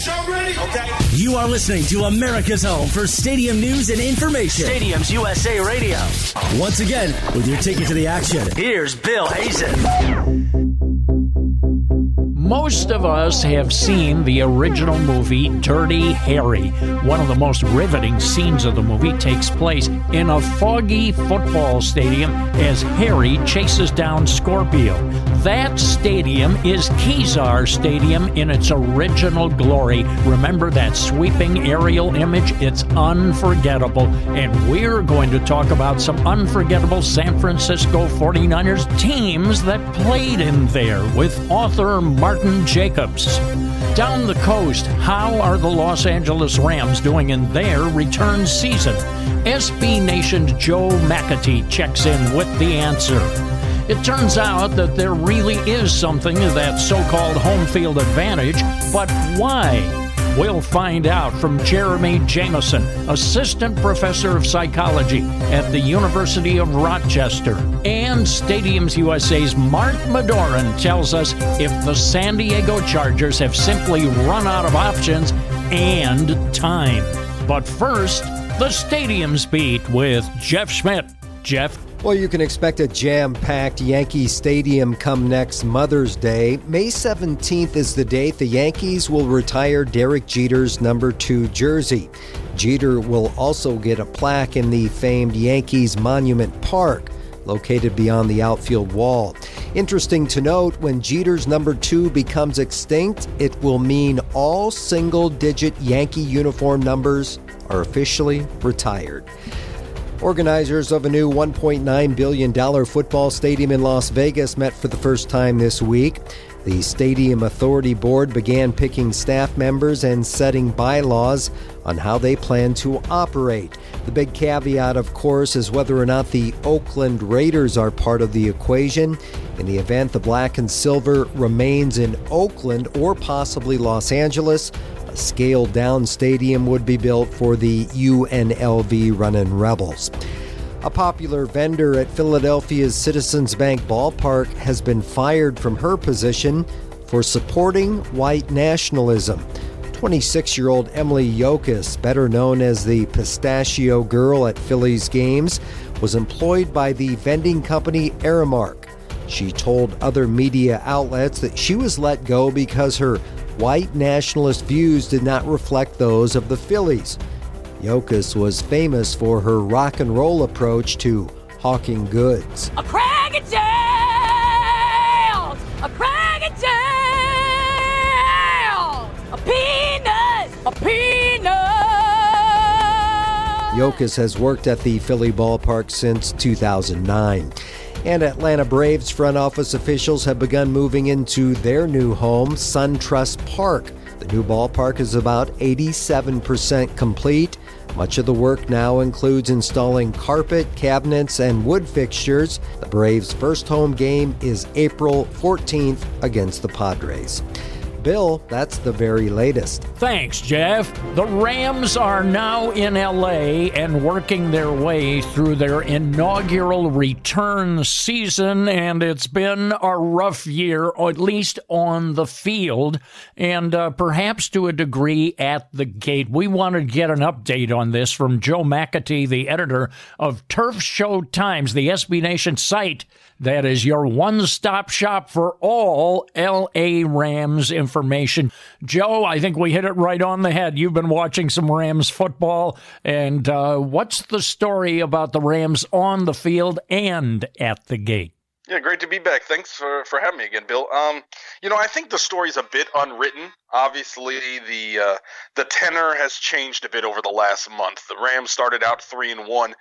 show ready? Okay. You are listening to America's home for stadium news and information. Stadiums USA Radio. Once again, with your ticket to the action, Here's Bill Hazen. Most of us have seen the original movie Dirty Harry. One of the most riveting scenes of the movie takes place in a foggy football stadium as Harry chases down Scorpio. That stadium is Kezar Stadium in its original glory. Remember that sweeping aerial image? It's unforgettable. And we're going to talk about some unforgettable San Francisco 49ers teams that played in there with author Martin Jacobs. Down the coast, how are the Los Angeles Rams doing in their return season? SB Nation's Joe McAtee checks in with the answer. It turns out that there really is something to that so called home field advantage, but why? We'll find out from Jeremy Jamieson, assistant professor of psychology at the University of Rochester. And Stadiums USA's Mark Madoran tells us if the San Diego Chargers have simply run out of options and time. But first, the Stadiums Beat with Jeff Schmidt. Jeff? Well, you can expect a jam packed Yankee Stadium come next Mother's Day. May 17th is the date the Yankees will retire Derek Jeter's number two jersey. Jeter will also get a plaque in the famed Yankees Monument Park, located beyond the outfield wall. Interesting to note when Jeter's number two becomes extinct, it will mean all single digit Yankee uniform numbers are officially retired. Organizers of a new $1.9 billion football stadium in Las Vegas met for the first time this week. The Stadium Authority Board began picking staff members and setting bylaws on how they plan to operate. The big caveat, of course, is whether or not the Oakland Raiders are part of the equation. In the event the black and silver remains in Oakland or possibly Los Angeles, a scaled down stadium would be built for the UNLV Runnin' Rebels. A popular vendor at Philadelphia's Citizens Bank ballpark has been fired from her position for supporting white nationalism. 26 year old Emily Yokas, better known as the Pistachio Girl at Phillies games, was employed by the vending company Aramark. She told other media outlets that she was let go because her white nationalist views did not reflect those of the Phillies. Yokas was famous for her rock and roll approach to hawking goods. A crag of jails! A crag of jails! A peanut! A peanut! Yokas has worked at the Philly ballpark since 2009. And Atlanta Braves front office officials have begun moving into their new home, SunTrust Park. The new ballpark is about 87% complete. Much of the work now includes installing carpet, cabinets, and wood fixtures. The Braves' first home game is April 14th against the Padres. Bill, that's the very latest. Thanks, Jeff. The Rams are now in LA and working their way through their inaugural return season, and it's been a rough year, at least on the field, and uh, perhaps to a degree at the gate. We want to get an update on this from Joe McAtee, the editor of Turf Show Times, the SB Nation site that is your one stop shop for all LA Rams information. Joe, I think we hit it right on the head. You've been watching some Rams football. And uh, what's the story about the Rams on the field and at the gate? Yeah, great to be back. Thanks for, for having me again, Bill. Um, you know, I think the story's a bit unwritten. Obviously, the uh, the tenor has changed a bit over the last month. The Rams started out three and one,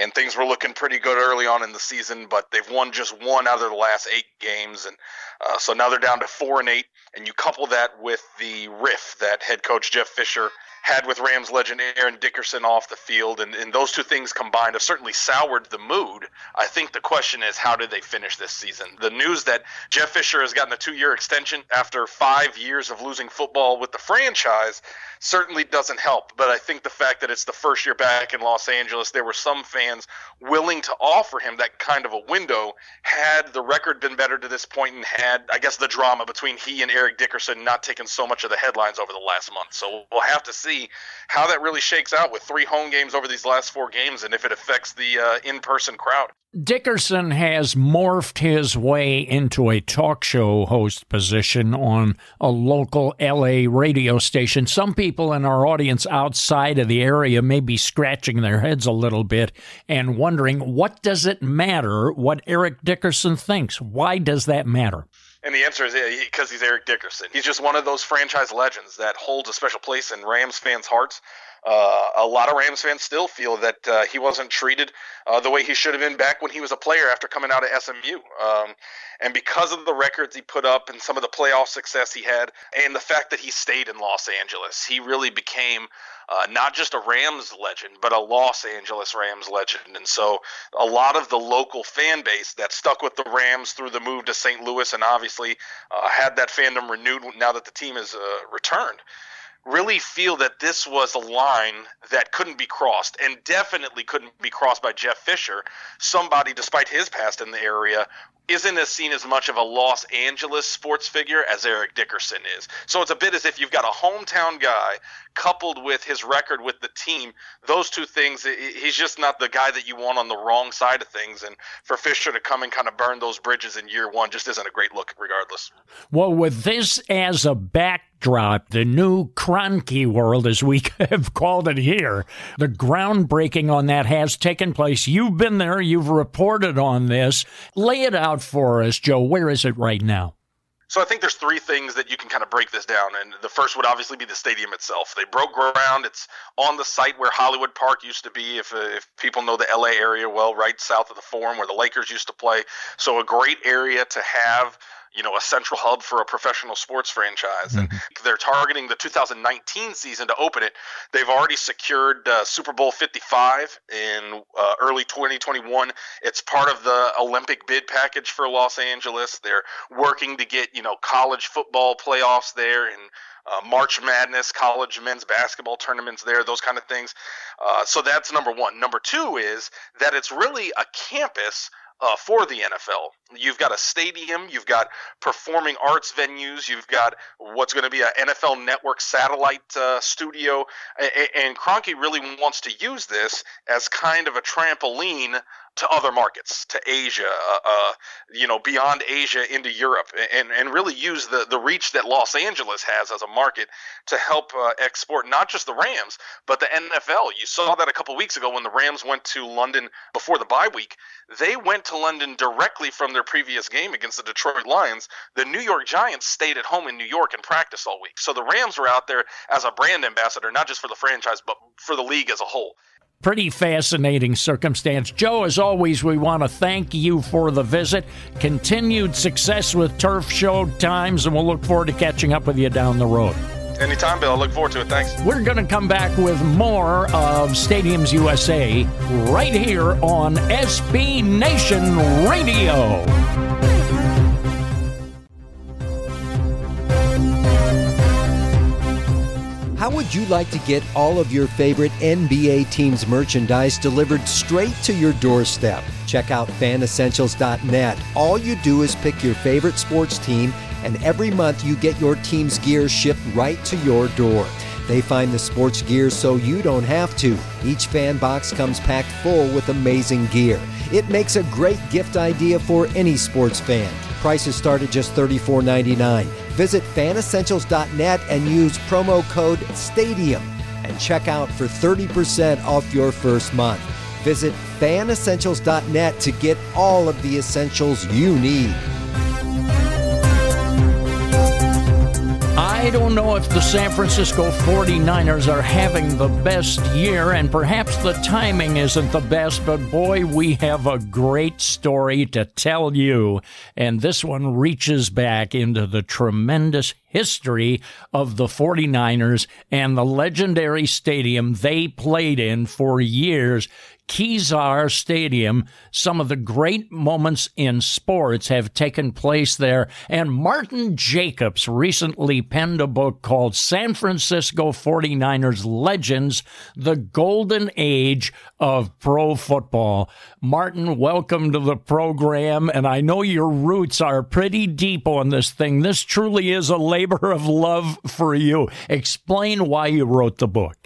and things were looking pretty good early on in the season, but they've won just one out of the last eight games, and uh, so now they're down to four and eight. And you couple that with the riff that head coach Jeff Fisher had with Rams legend Eric Dickerson off the field, and, and those two things combined have certainly soured the mood. I think the question is, how do they finish? Finish this season. The news that Jeff Fisher has gotten a two year extension after five years of losing football with the franchise certainly doesn't help. But I think the fact that it's the first year back in Los Angeles, there were some fans willing to offer him that kind of a window had the record been better to this point and had, I guess, the drama between he and Eric Dickerson not taken so much of the headlines over the last month. So we'll have to see how that really shakes out with three home games over these last four games and if it affects the uh, in person crowd. Dickerson has morphed his way into a talk show host position on a local LA radio station. Some people in our audience outside of the area may be scratching their heads a little bit and wondering what does it matter what Eric Dickerson thinks? Why does that matter? And the answer is because he's Eric Dickerson. He's just one of those franchise legends that holds a special place in Rams fans' hearts. Uh, a lot of Rams fans still feel that uh, he wasn't treated uh, the way he should have been back when he was a player after coming out of SMU. Um, and because of the records he put up and some of the playoff success he had, and the fact that he stayed in Los Angeles, he really became uh, not just a Rams legend, but a Los Angeles Rams legend. And so a lot of the local fan base that stuck with the Rams through the move to St. Louis and obviously uh, had that fandom renewed now that the team has uh, returned really feel that this was a line that couldn't be crossed and definitely couldn't be crossed by Jeff Fisher, somebody, despite his past in the area, isn't as seen as much of a Los Angeles sports figure as Eric Dickerson is. So it's a bit as if you've got a hometown guy coupled with his record with the team. Those two things, he's just not the guy that you want on the wrong side of things. And for Fisher to come and kind of burn those bridges in year one just isn't a great look, regardless. Well, with this as a backdrop, the new Kroenke world, as we have called it here, the groundbreaking on that has taken place. You've been there, you've reported on this. Lay it out for us, Joe. Where is it right now? So I think there's three things that you can kind of break this down, and the first would obviously be the stadium itself. They broke ground. It's on the site where Hollywood Park used to be. If uh, if people know the LA area well, right south of the Forum where the Lakers used to play. So a great area to have you know a central hub for a professional sports franchise and mm-hmm. they're targeting the 2019 season to open it they've already secured uh, super bowl 55 in uh, early 2021 it's part of the olympic bid package for los angeles they're working to get you know college football playoffs there and uh, March Madness, college men's basketball tournaments there, those kind of things. Uh, so that's number one. Number two is that it's really a campus uh, for the NFL. You've got a stadium, you've got performing arts venues, you've got what's going to be an NFL Network satellite uh, studio, and, and really wants to use this as kind of a trampoline to other markets, to Asia, uh, uh, you know, beyond Asia into Europe, and, and really use the, the reach that Los Angeles has as a market to help uh, export not just the Rams, but the NFL. You saw that a couple weeks ago when the Rams went to London before the bye week. They went to London directly from their previous game against the Detroit Lions. The New York Giants stayed at home in New York and practiced all week. So the Rams were out there as a brand ambassador, not just for the franchise, but for the league as a whole pretty fascinating circumstance. Joe, as always, we want to thank you for the visit. Continued success with Turf Show times, and we'll look forward to catching up with you down the road. Anytime, Bill. I look forward to it. Thanks. We're going to come back with more of Stadiums USA right here on SB Nation Radio. How would you like to get all of your favorite NBA teams merchandise delivered straight to your doorstep? Check out fanessentials.net. All you do is pick your favorite sports team, and every month you get your team's gear shipped right to your door. They find the sports gear so you don't have to. Each fan box comes packed full with amazing gear. It makes a great gift idea for any sports fan. Prices start at just $34.99. Visit fanessentials.net and use promo code STADIUM and check out for 30% off your first month. Visit fanessentials.net to get all of the essentials you need. I don't know if the San Francisco 49ers are having the best year, and perhaps the timing isn't the best, but boy, we have a great story to tell you. And this one reaches back into the tremendous history of the 49ers and the legendary stadium they played in for years. Kezar Stadium. Some of the great moments in sports have taken place there. And Martin Jacobs recently penned a book called San Francisco 49ers Legends, the Golden Age of Pro Football. Martin, welcome to the program. And I know your roots are pretty deep on this thing. This truly is a labor of love for you. Explain why you wrote the book.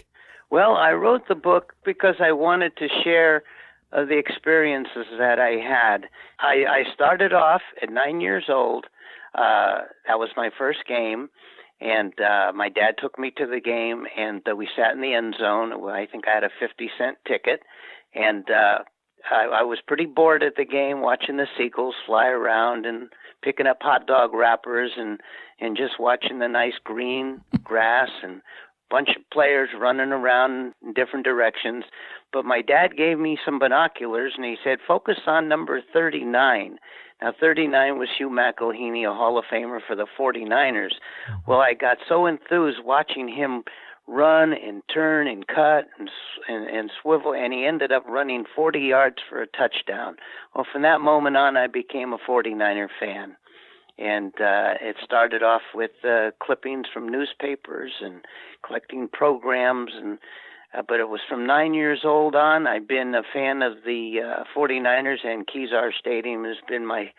Well, I wrote the book because I wanted to share uh, the experiences that I had. I, I started off at nine years old. Uh, that was my first game, and uh, my dad took me to the game, and uh, we sat in the end zone. I think I had a fifty cent ticket, and uh, I, I was pretty bored at the game, watching the seagulls fly around and picking up hot dog wrappers and and just watching the nice green grass and bunch of players running around in different directions. But my dad gave me some binoculars and he said, focus on number 39. Now, 39 was Hugh McElhenny, a Hall of Famer for the 49ers. Well, I got so enthused watching him run and turn and cut and, and and swivel, and he ended up running 40 yards for a touchdown. Well, from that moment on, I became a 49er fan and uh, it started off with uh, clippings from newspapers and collecting programs and uh, but it was from nine years old on. I've been a fan of the uh, 49ers and kezar stadium has been my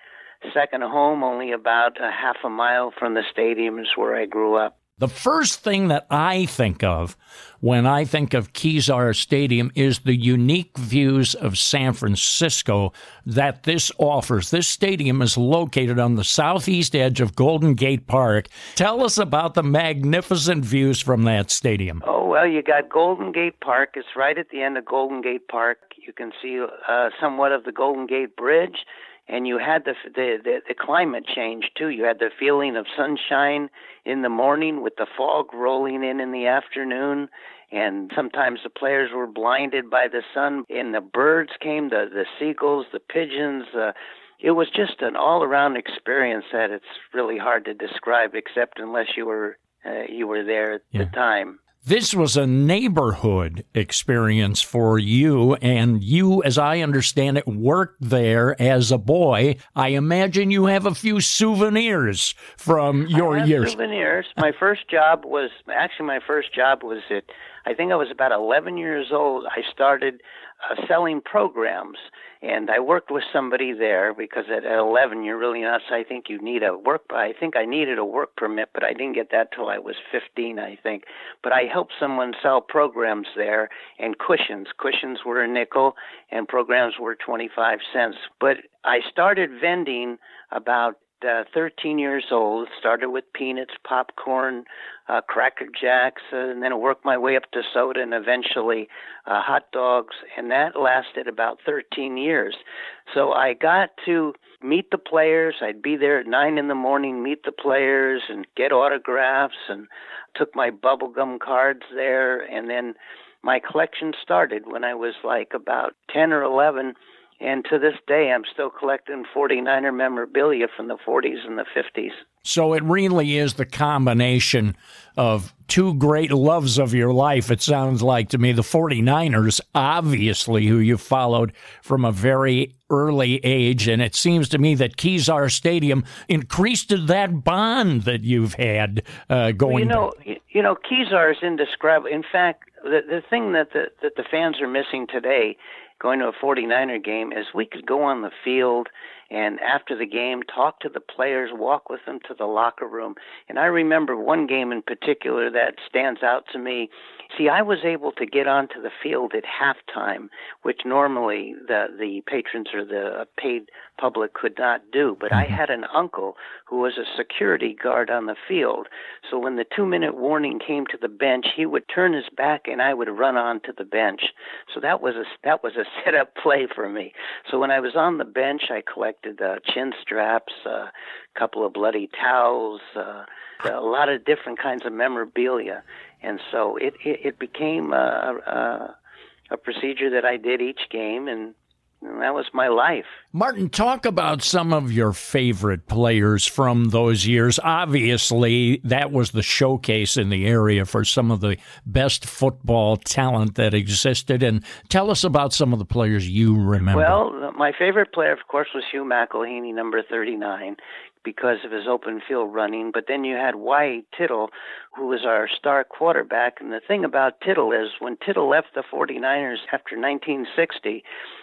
second home only about a half a mile from the stadium is where i grew up the first thing that I think of when I think of Kezar Stadium is the unique views of San Francisco that this offers. This stadium is located on the southeast edge of Golden Gate Park. Tell us about the magnificent views from that stadium. Oh, well, you got Golden Gate Park. It's right at the end of Golden Gate Park. You can see uh, somewhat of the Golden Gate Bridge and you had the, the the the climate change too. You had the feeling of sunshine in the morning with the fog rolling in in the afternoon, and sometimes the players were blinded by the sun. And the birds came, the the seagulls, the pigeons. Uh, it was just an all-around experience that it's really hard to describe, except unless you were uh, you were there at yeah. the time. This was a neighborhood experience for you, and you, as I understand it, worked there as a boy. I imagine you have a few souvenirs from your years. Souvenirs. My first job was actually my first job was at. I think I was about 11 years old. I started uh, selling programs and I worked with somebody there because at, at 11 you're really not. So I think you need a work. I think I needed a work permit, but I didn't get that till I was 15, I think. But I helped someone sell programs there and cushions. Cushions were a nickel, and programs were 25 cents. But I started vending about uh, 13 years old. Started with peanuts, popcorn, uh, Cracker Jacks, uh, and then worked my way up to soda and eventually uh, hot dogs, and that lasted about 13 years. So I got to meet the players. I'd be there at nine in the morning, meet the players, and get autographs, and took my bubblegum cards there, and then my collection started when I was like about 10 or 11 and to this day, I'm still collecting 49er memorabilia from the 40s and the 50s. So it really is the combination of two great loves of your life, it sounds like to me. The 49ers, obviously, who you followed from a very early age. And it seems to me that Kezar Stadium increased that bond that you've had uh, going. Well, you know, back. you know, Kezar is indescribable. In fact, the, the thing that the, that the fans are missing today going to a 49er game is we could go on the field and after the game talk to the players, walk with them to the locker room. And I remember one game in particular that stands out to me. See, I was able to get onto the field at halftime, which normally the the patrons or the paid public could not do. But I mm-hmm. had an uncle who was a security guard on the field. So when the two minute warning came to the bench, he would turn his back and I would run onto the bench. So that was a that was a set up play for me. So when I was on the bench, I collected uh, chin straps, a uh, couple of bloody towels, uh, a lot of different kinds of memorabilia, and so it it, it became a, a, a procedure that I did each game and And that was my life. Martin, talk about some of your favorite players from those years. Obviously, that was the showcase in the area for some of the best football talent that existed. And tell us about some of the players you remember. Well, my favorite player, of course, was Hugh McElhenny, number 39 because of his open field running. But then you had Y.A. Tittle, who was our star quarterback. And the thing about Tittle is when Tittle left the 49ers after 1960,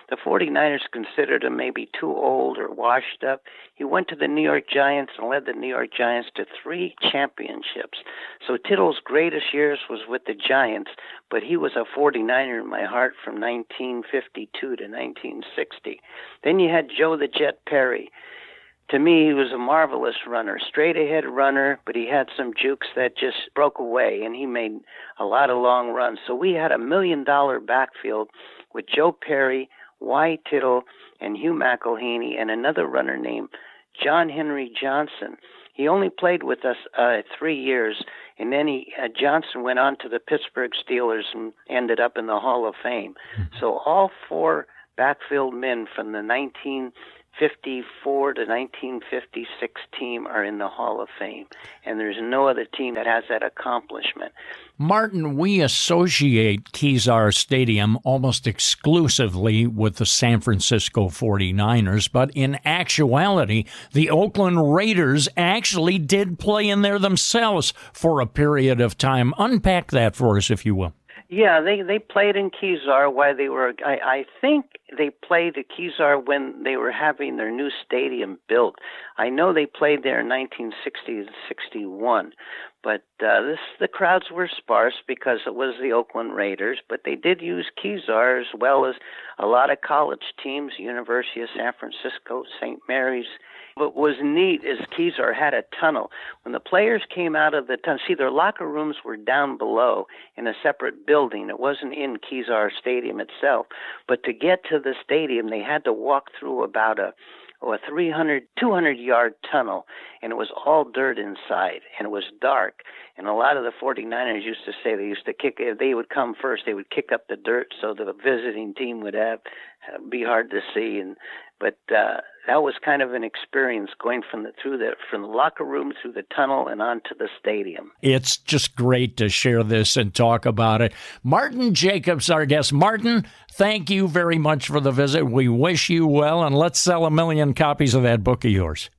the 49ers considered him maybe too old or washed up. He went to the New York Giants and led the New York Giants to three championships. So Tittle's greatest years was with the Giants, but he was a 49er in my heart from 1952 to 1960. Then you had Joe the Jet Perry to me, he was a marvelous runner, straight ahead runner, but he had some jukes that just broke away, and he made a lot of long runs. So we had a million dollar backfield with Joe Perry, Y.A. Tittle, and Hugh McElhenny, and another runner named John Henry Johnson. He only played with us uh, three years, and then he uh, Johnson went on to the Pittsburgh Steelers and ended up in the Hall of Fame. So all four backfield men from the 19 54 to 1956 team are in the Hall of Fame, and there's no other team that has that accomplishment. Martin, we associate Kezar Stadium almost exclusively with the San Francisco 49ers, but in actuality, the Oakland Raiders actually did play in there themselves for a period of time. Unpack that for us, if you will. Yeah, they they played in Kezar while they were. I, I think they played at Kezar when they were having their new stadium built. I know they played there in 1960 and 61, but uh, this the crowds were sparse because it was the Oakland Raiders. But they did use Kezar as well as a lot of college teams, University of San Francisco, St. Mary's. What was neat is Kezar had a tunnel. When the players came out of the tunnel, see, their locker rooms were down below in a separate building. It wasn't in Kezar Stadium itself. But to get to the stadium, they had to walk through about a oh, a 300, 200 yard tunnel, and it was all dirt inside, and it was dark. And a lot of the 49ers used to say they used to kick, if they would come first, they would kick up the dirt so the visiting team would have be hard to see. And but uh, that was kind of an experience going from the through the from the locker room through the tunnel and onto the stadium. It's just great to share this and talk about it. Martin Jacobs, our guest. Martin, thank you very much for the visit. We wish you well, and let's sell a million copies of that book of yours.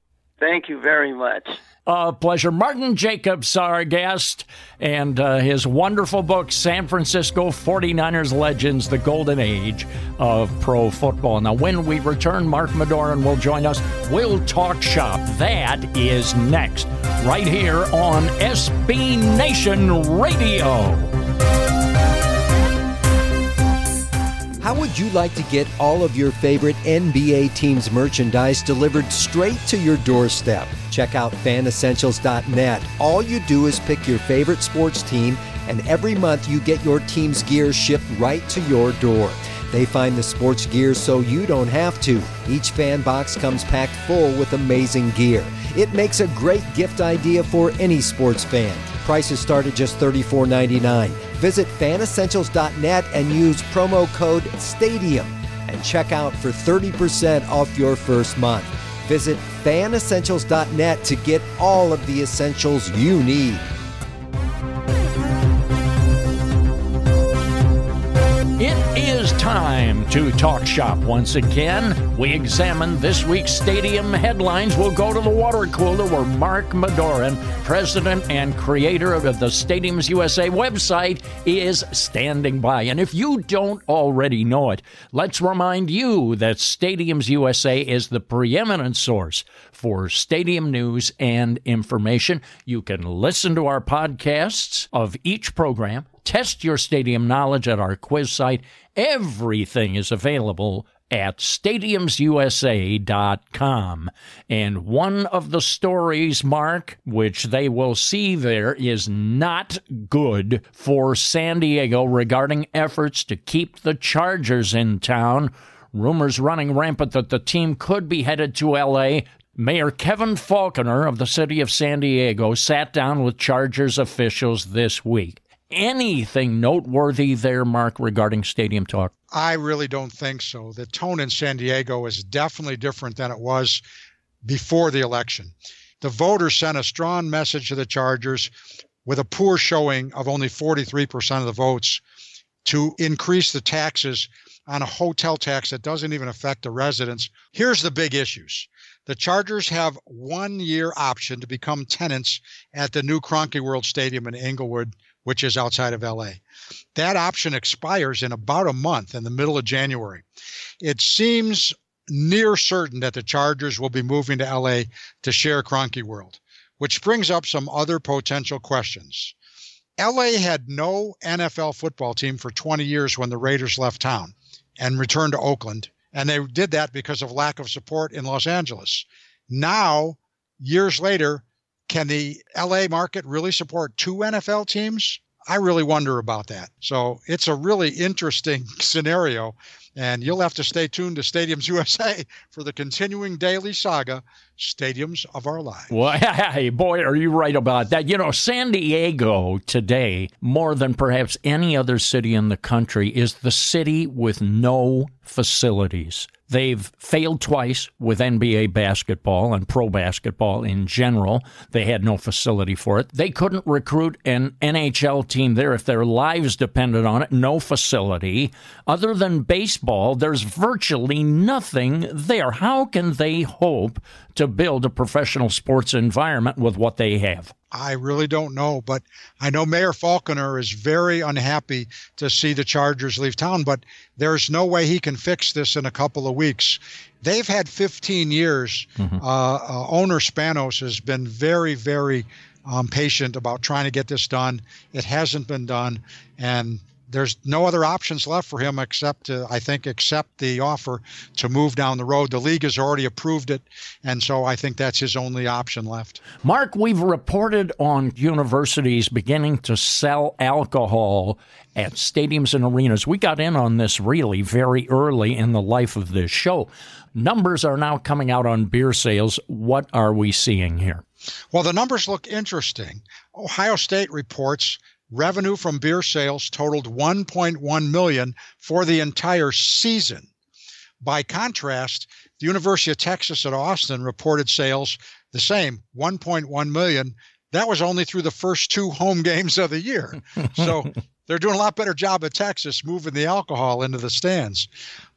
Thank you very much. A pleasure. Martin Jacobs, our guest, and uh, his wonderful book, San Francisco 49ers Legends, The Golden Age of Pro Football. Now, when we return, Mark Medoran will join us. We'll talk shop. That is next, right here on SB Nation Radio. How would you like to get all of your favorite NBA teams' merchandise delivered straight to your doorstep? Check out fanessentials.net. All you do is pick your favorite sports team, and every month you get your team's gear shipped right to your door. They find the sports gear so you don't have to. Each fan box comes packed full with amazing gear. It makes a great gift idea for any sports fan. Prices start at just $34.99. Visit fanessentials.net and use promo code STADIUM and check out for 30% off your first month. Visit fanessentials.net to get all of the essentials you need. Time to talk shop once again. We examine this week's stadium headlines. We'll go to the water cooler where Mark Medoran, president and creator of the Stadiums USA website, is standing by. And if you don't already know it, let's remind you that Stadiums USA is the preeminent source for stadium news and information. You can listen to our podcasts of each program Test your stadium knowledge at our quiz site. Everything is available at stadiumsusa.com. And one of the stories, Mark, which they will see there, is not good for San Diego regarding efforts to keep the Chargers in town. Rumors running rampant that the team could be headed to LA Mayor Kevin Faulconer of the city of San Diego sat down with Chargers officials this week. Anything noteworthy there, Mark, regarding stadium talk? I really don't think so. The tone in San Diego is definitely different than it was before the election. The voters sent a strong message to the Chargers with a poor showing of only 43% of the votes to increase the taxes on a hotel tax that doesn't even affect the residents. Here's the big issues. The Chargers have one year option to become tenants at the new Kroenke World Stadium in Inglewood, which is outside of LA. That option expires in about a month in the middle of January. It seems near certain that the Chargers will be moving to LA to share Kroenke World, which brings up some other potential questions. LA had no NFL football team for 20 years when the Raiders left town and returned to Oakland. And they did that because of lack of support in Los Angeles. Now, years later, can the LA market really support two NFL teams? I really wonder about that. So it's a really interesting scenario. And you'll have to stay tuned to Stadiums USA for the continuing daily saga, Stadiums of Our Lives. Well, hey, boy, are you right about that. You know, San Diego today, more than perhaps any other city in the country, is the city with no facilities. They've failed twice with NBA basketball and pro basketball in general. They had no facility for it. They couldn't recruit an NHL team there if their lives depended on it. No facility. Other than baseball, there's virtually nothing there. How can they hope to build a professional sports environment with what they have? I really don't know, but I know Mayor Faulconer is very unhappy to see the Chargers leave town, but there's no way he can fix this in a couple of weeks. They've had 15 years. Mm-hmm. Uh, uh, owner Spanos has been very, very um, patient about trying to get this done. It hasn't been done, and there's no other options left for him except to, I think, accept the offer to move down the road. The league has already approved it, and so I think that's his only option left. Mark, we've reported on universities beginning to sell alcohol at stadiums and arenas. We got in on this really very early in the life of this show. Numbers are now coming out on beer sales. What are we seeing here? Well, the numbers look interesting. Ohio State reports revenue from beer sales totaled 1.1 million for the entire season. By contrast, the University of Texas at Austin reported sales the same, 1.1 million. That was only through the first two home games of the year. So they're doing a lot better job at Texas moving the alcohol into the stands.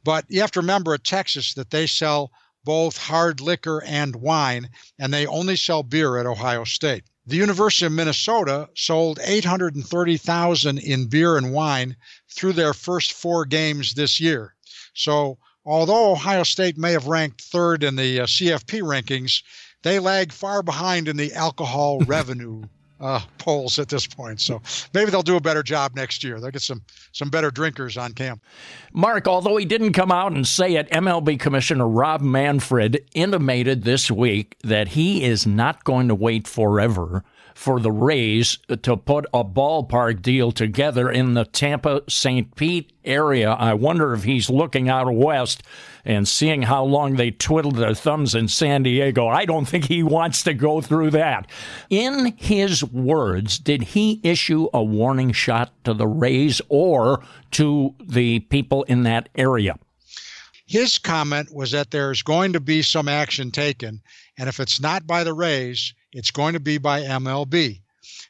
But you have to remember at Texas that they sell both hard liquor and wine, and they only sell beer at Ohio State. The University of Minnesota sold 830,000 in beer and wine through their first 4 games this year. So, although Ohio State may have ranked 3rd in the uh, CFP rankings, they lag far behind in the alcohol revenue uh, polls at this point. So maybe they'll do a better job next year. They'll get some some better drinkers on camp. Mark, although he didn't come out and say it, MLB Commissioner Rob Manfred intimated this week that he is not going to wait forever for the Rays to put a ballpark deal together in the Tampa St. Pete area. I wonder if he's looking out west and seeing how long they twiddled their thumbs in San Diego. I don't think he wants to go through that. In his words, did he issue a warning shot to the Rays or to the people in that area? His comment was that there's going to be some action taken, and if it's not by the Rays, it's going to be by MLB.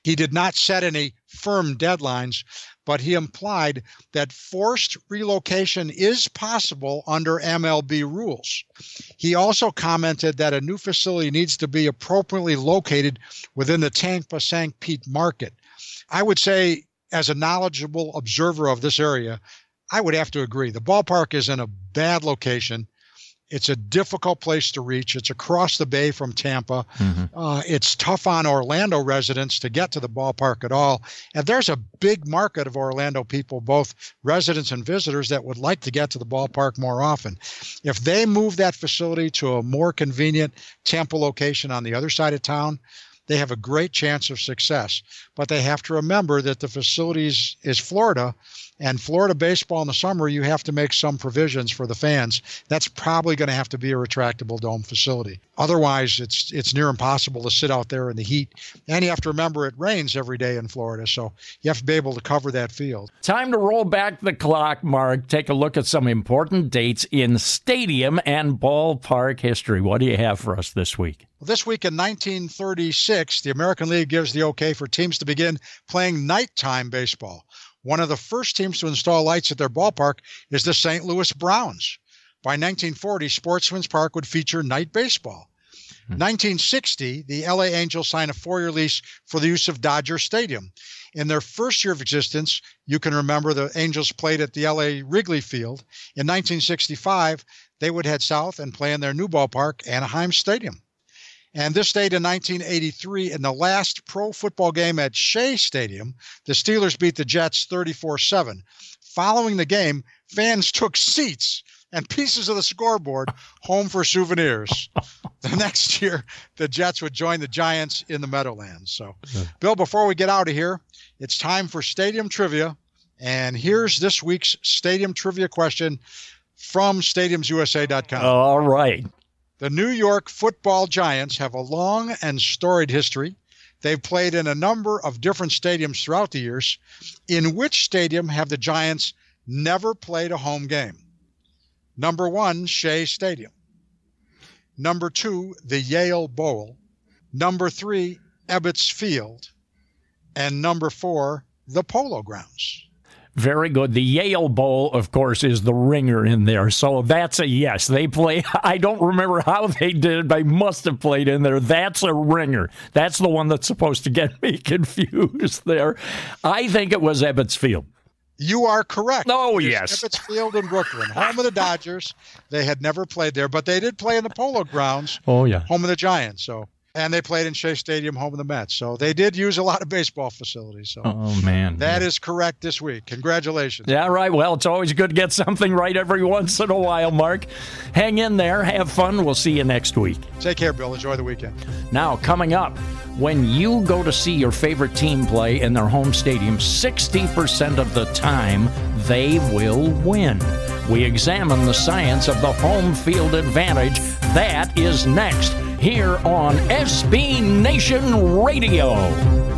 He did not set any firm deadlines, but he implied that forced relocation is possible under MLB rules. He also commented that a new facility needs to be appropriately located within the Tampa St. Pete market. I would say, as a knowledgeable observer of this area, I would have to agree. The ballpark is in a bad location. It's a difficult place to reach. It's across the bay from Tampa. Mm-hmm. Uh, it's tough on Orlando residents to get to the ballpark at all. And there's a big market of Orlando people, both residents and visitors, that would like to get to the ballpark more often. If they move that facility to a more convenient Tampa location on the other side of town, they have a great chance of success. But they have to remember that the facilities is Florida, and Florida baseball in the summer, you have to make some provisions for the fans. That's probably going to have to be a retractable dome facility. Otherwise, it's it's near impossible to sit out there in the heat. And you have to remember it rains every day in Florida, so you have to be able to cover that field. Time to roll back the clock, Mark. Take a look at some important dates in stadium and ballpark history. What do you have for us this week? Well, this week in 1936, the American League gives the okay for teams to begin playing nighttime baseball. One of the first teams to install lights at their ballpark is the St. Louis Browns. By 1940, Sportsman's Park would feature night baseball. Hmm. 1960, the LA Angels signed a four year lease for the use of Dodger Stadium. In their first year of existence, you can remember the Angels played at the LA Wrigley Field. In 1965, they would head south and play in their new ballpark, Anaheim Stadium. And this date in 1983, in the last pro football game at Shea Stadium, the Steelers beat the Jets 34 7. Following the game, fans took seats and pieces of the scoreboard home for souvenirs. the next year, the Jets would join the Giants in the Meadowlands. So, Bill, before we get out of here, it's time for stadium trivia. And here's this week's stadium trivia question from stadiumsusa.com. Oh, all right. The New York football giants have a long and storied history. They've played in a number of different stadiums throughout the years. In which stadium have the Giants never played a home game? Number one, Shea Stadium. Number two, the Yale Bowl. Number three, Ebbets Field. And number four, the Polo Grounds. Very good. The Yale Bowl, of course, is the ringer in there. So that's a yes. They play. I don't remember how they did. They must have played in there. That's a ringer. That's the one that's supposed to get me confused there. I think it was Ebbets Field. You are correct. Oh, yes. Ebbets Field in Brooklyn, home of the Dodgers. They had never played there, but they did play in the Polo Grounds, Oh, yeah. home of the Giants. So, and they played in Shea Stadium, home of the Mets. So they did use a lot of baseball facilities. So Oh, man. that is correct this week. Congratulations. Yeah, right. Well, it's always good to get something right every once in a while, Mark. Hang in there. Have fun. We'll see you next week. Take care, Bill. Enjoy the weekend. Now, coming up, when you go to see your favorite team play in their home stadium, 60% of the time they will win. We examine the science of the home field advantage. That is next here on SB Nation Radio.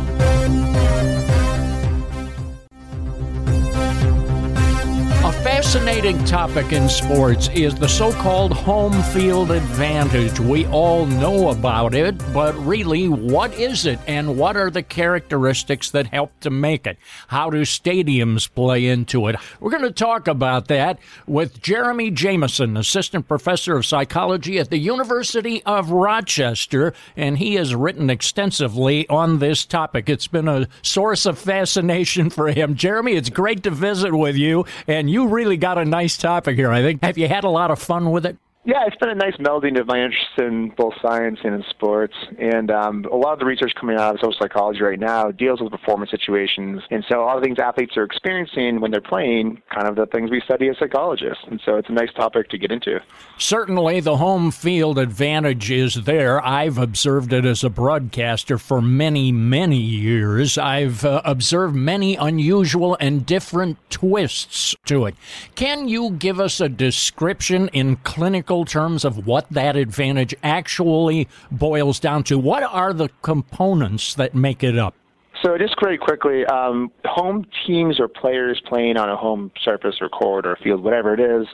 Fascinating topic in sports is the so called home field advantage. We all know about it, but really, what is it and what are the characteristics that help to make it? How do stadiums play into it? We're going to talk about that with Jeremy Jamieson, assistant professor of psychology at the University of Rochester, and he has written extensively on this topic. It's been a source of fascination for him. Jeremy, it's great to visit with you, and you really got a nice topic here, I think. Have you had a lot of fun with it? Yeah, it's been a nice melding of my interest in both science and in sports. And um, a lot of the research coming out of social psychology right now deals with performance situations. And so a lot of things athletes are experiencing when they're playing, kind of the things we study as psychologists. And so it's a nice topic to get into. Certainly, the home field advantage is there. I've observed it as a broadcaster for many, many years. I've uh, observed many unusual and different twists to it. Can you give us a description in clinical terms of what that advantage actually boils down to? What are the components that make it up? So just very quickly, um, home teams or players playing on a home surface or court or field, whatever it is,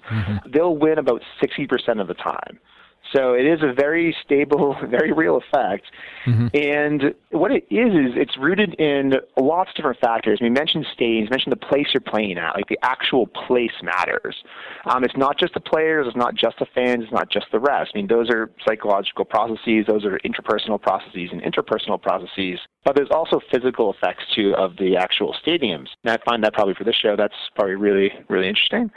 they'll win about 60% of the time. So it is a very stable, very real effect. And what it is is it's rooted in lots of different factors. We mentioned stadiums, mentioned the place you're playing at, like the actual place matters. Um, it's not just the players, it's not just the fans, it's not just the rest. I mean, those are psychological processes, those are interpersonal processes and interpersonal processes. But there's also physical effects too of the actual stadiums. And I find that probably for this show, that's probably really, really interesting.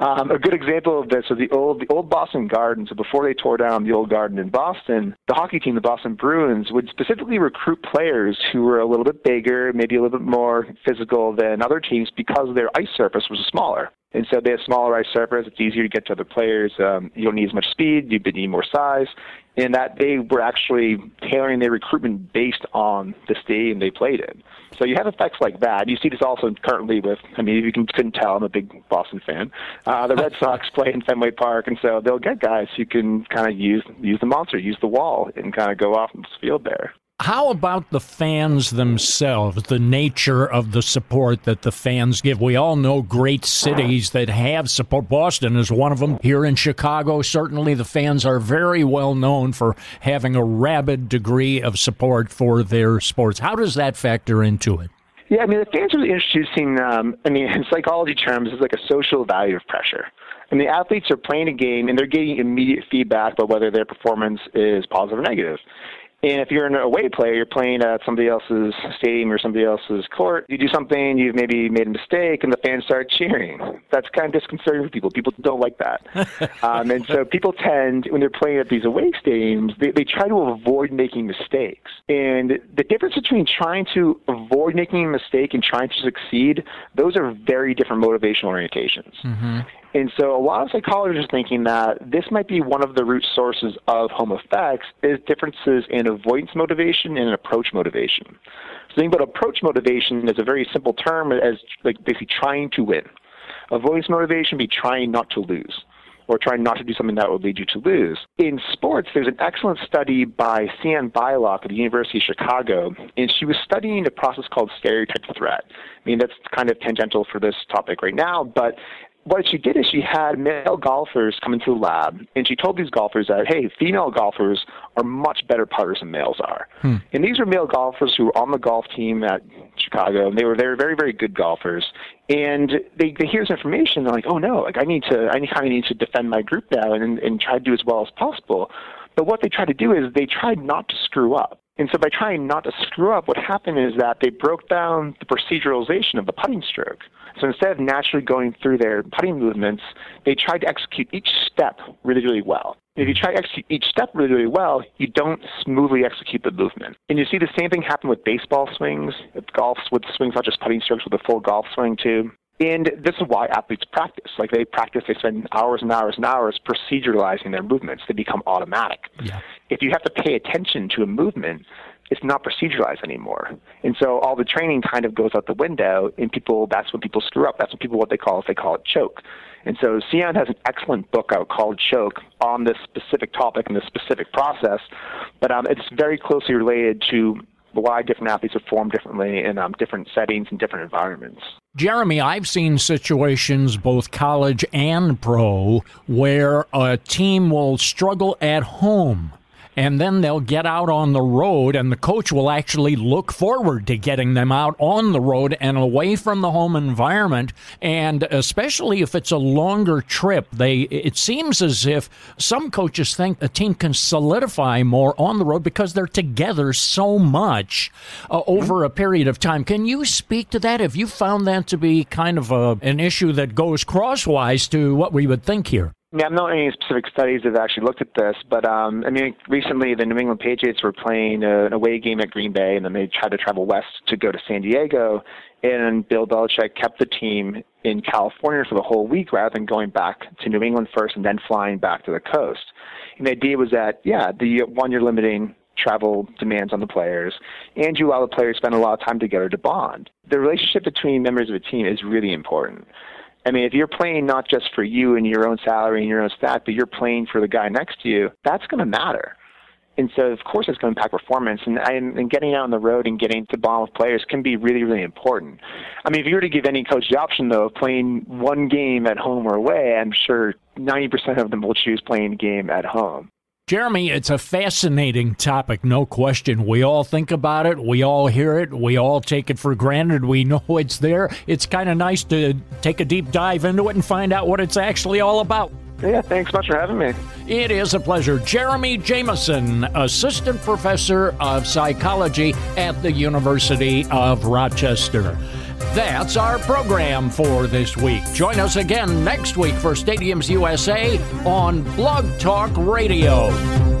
Um, a good example of this is the old, the old Boston Garden. So before they tore down the old garden in Boston, the hockey team, the Boston Bruins, would specifically recruit players who were a little bit bigger, maybe a little bit more physical than other teams because their ice surface was smaller. And so they have smaller ice surface. It's easier to get to other players. Um, you don't need as much speed. You need more size. In that they were actually tailoring their recruitment based on the stadium they played in. So you have effects like that. You see this also currently with, I mean, if you can, couldn't tell, I'm a big Boston fan. Uh, the Red Sox play in Fenway Park, and so they'll get guys who can kind of use use the monster, use the wall, and kind of go off the field there. How about the fans themselves, the nature of the support that the fans give? We all know great cities that have support. Boston is one of them. Here in Chicago, certainly the fans are very well known for having a rabid degree of support for their sports. How does that factor into it? Yeah, I mean, the fans are introducing, um, I mean, in psychology terms, it's like a social value of pressure. And the athletes are playing a game and they're getting immediate feedback about whether their performance is positive or negative. And if you're an away player, you're playing at somebody else's stadium or somebody else's court. You do something, you've maybe made a mistake, and the fans start cheering. That's kind of disconcerting for people. People don't like that. um, and so people tend, when they're playing at these away stadiums, they, they try to avoid making mistakes. And the difference between trying to avoid making a mistake and trying to succeed, those are very different motivational orientations. Mm-hmm. And so a lot of psychologists are thinking that this might be one of the root sources of home effects is differences in avoidance motivation and approach motivation. So think about approach motivation as a very simple term as like basically trying to win. Avoidance motivation be trying not to lose or trying not to do something that would lead you to lose. In sports, there's an excellent study by Sian Beilock at the University of Chicago, and she was studying a process called stereotype threat. I mean, that's kind of tangential for this topic right now, but what she did is she had male golfers come into the lab, and she told these golfers that, hey, female golfers are much better putters than males are. Hmm. And these were male golfers who were on the golf team at Chicago, and they were they were very very good golfers. And they they hear this information, they're like, oh no, like I need to I kind of need to defend my group now and and try to do as well as possible. But what they tried to do is they tried not to screw up. And so by trying not to screw up, what happened is that they broke down the proceduralization of the putting stroke. So instead of naturally going through their putting movements, they tried to execute each step really, really well. If you try to execute each step really, really well, you don't smoothly execute the movement. And you see the same thing happen with baseball swings, with golf, with swings, not just putting strokes, with a full golf swing too. And this is why athletes practice. Like they practice, they spend hours and hours and hours proceduralizing their movements. They become automatic. Yeah. If you have to pay attention to a movement, it's not proceduralized anymore. And so all the training kind of goes out the window and people that's when people screw up. That's when people what they call they call it choke. And so Sian has an excellent book out called Choke on this specific topic and this specific process, but um, it's very closely related to why different athletes perform differently in um, different settings and different environments. Jeremy, I've seen situations, both college and pro, where a team will struggle at home and then they'll get out on the road, and the coach will actually look forward to getting them out on the road and away from the home environment. And especially if it's a longer trip, they it seems as if some coaches think a team can solidify more on the road because they're together so much uh, over a period of time. Can you speak to that? Have you found that to be kind of a, an issue that goes crosswise to what we would think here? Yeah, I'm not any specific studies that have actually looked at this, but um, I mean, recently the New England Patriots were playing a, an away game at Green Bay, and then they tried to travel west to go to San Diego, and Bill Belichick kept the team in California for the whole week rather than going back to New England first and then flying back to the coast. And the idea was that, yeah, the one, you're limiting travel demands on the players, and you allow the players spend a lot of time together to bond. The relationship between members of a team is really important. I mean, if you're playing not just for you and your own salary and your own stat, but you're playing for the guy next to you, that's going to matter. And so, of course, it's going to impact performance. And, and getting out on the road and getting to bond with players can be really, really important. I mean, if you were to give any coach the option, though, of playing one game at home or away, I'm sure 90% of them will choose playing a game at home. Jeremy, it's a fascinating topic, no question. We all think about it, we all hear it, we all take it for granted, we know it's there. It's kind of nice to take a deep dive into it and find out what it's actually all about. Yeah, thanks much for having me. It is a pleasure. Jeremy Jamieson, Assistant Professor of Psychology at the University of Rochester. That's our program for this week. Join us again next week for Stadiums USA on Blog Talk Radio.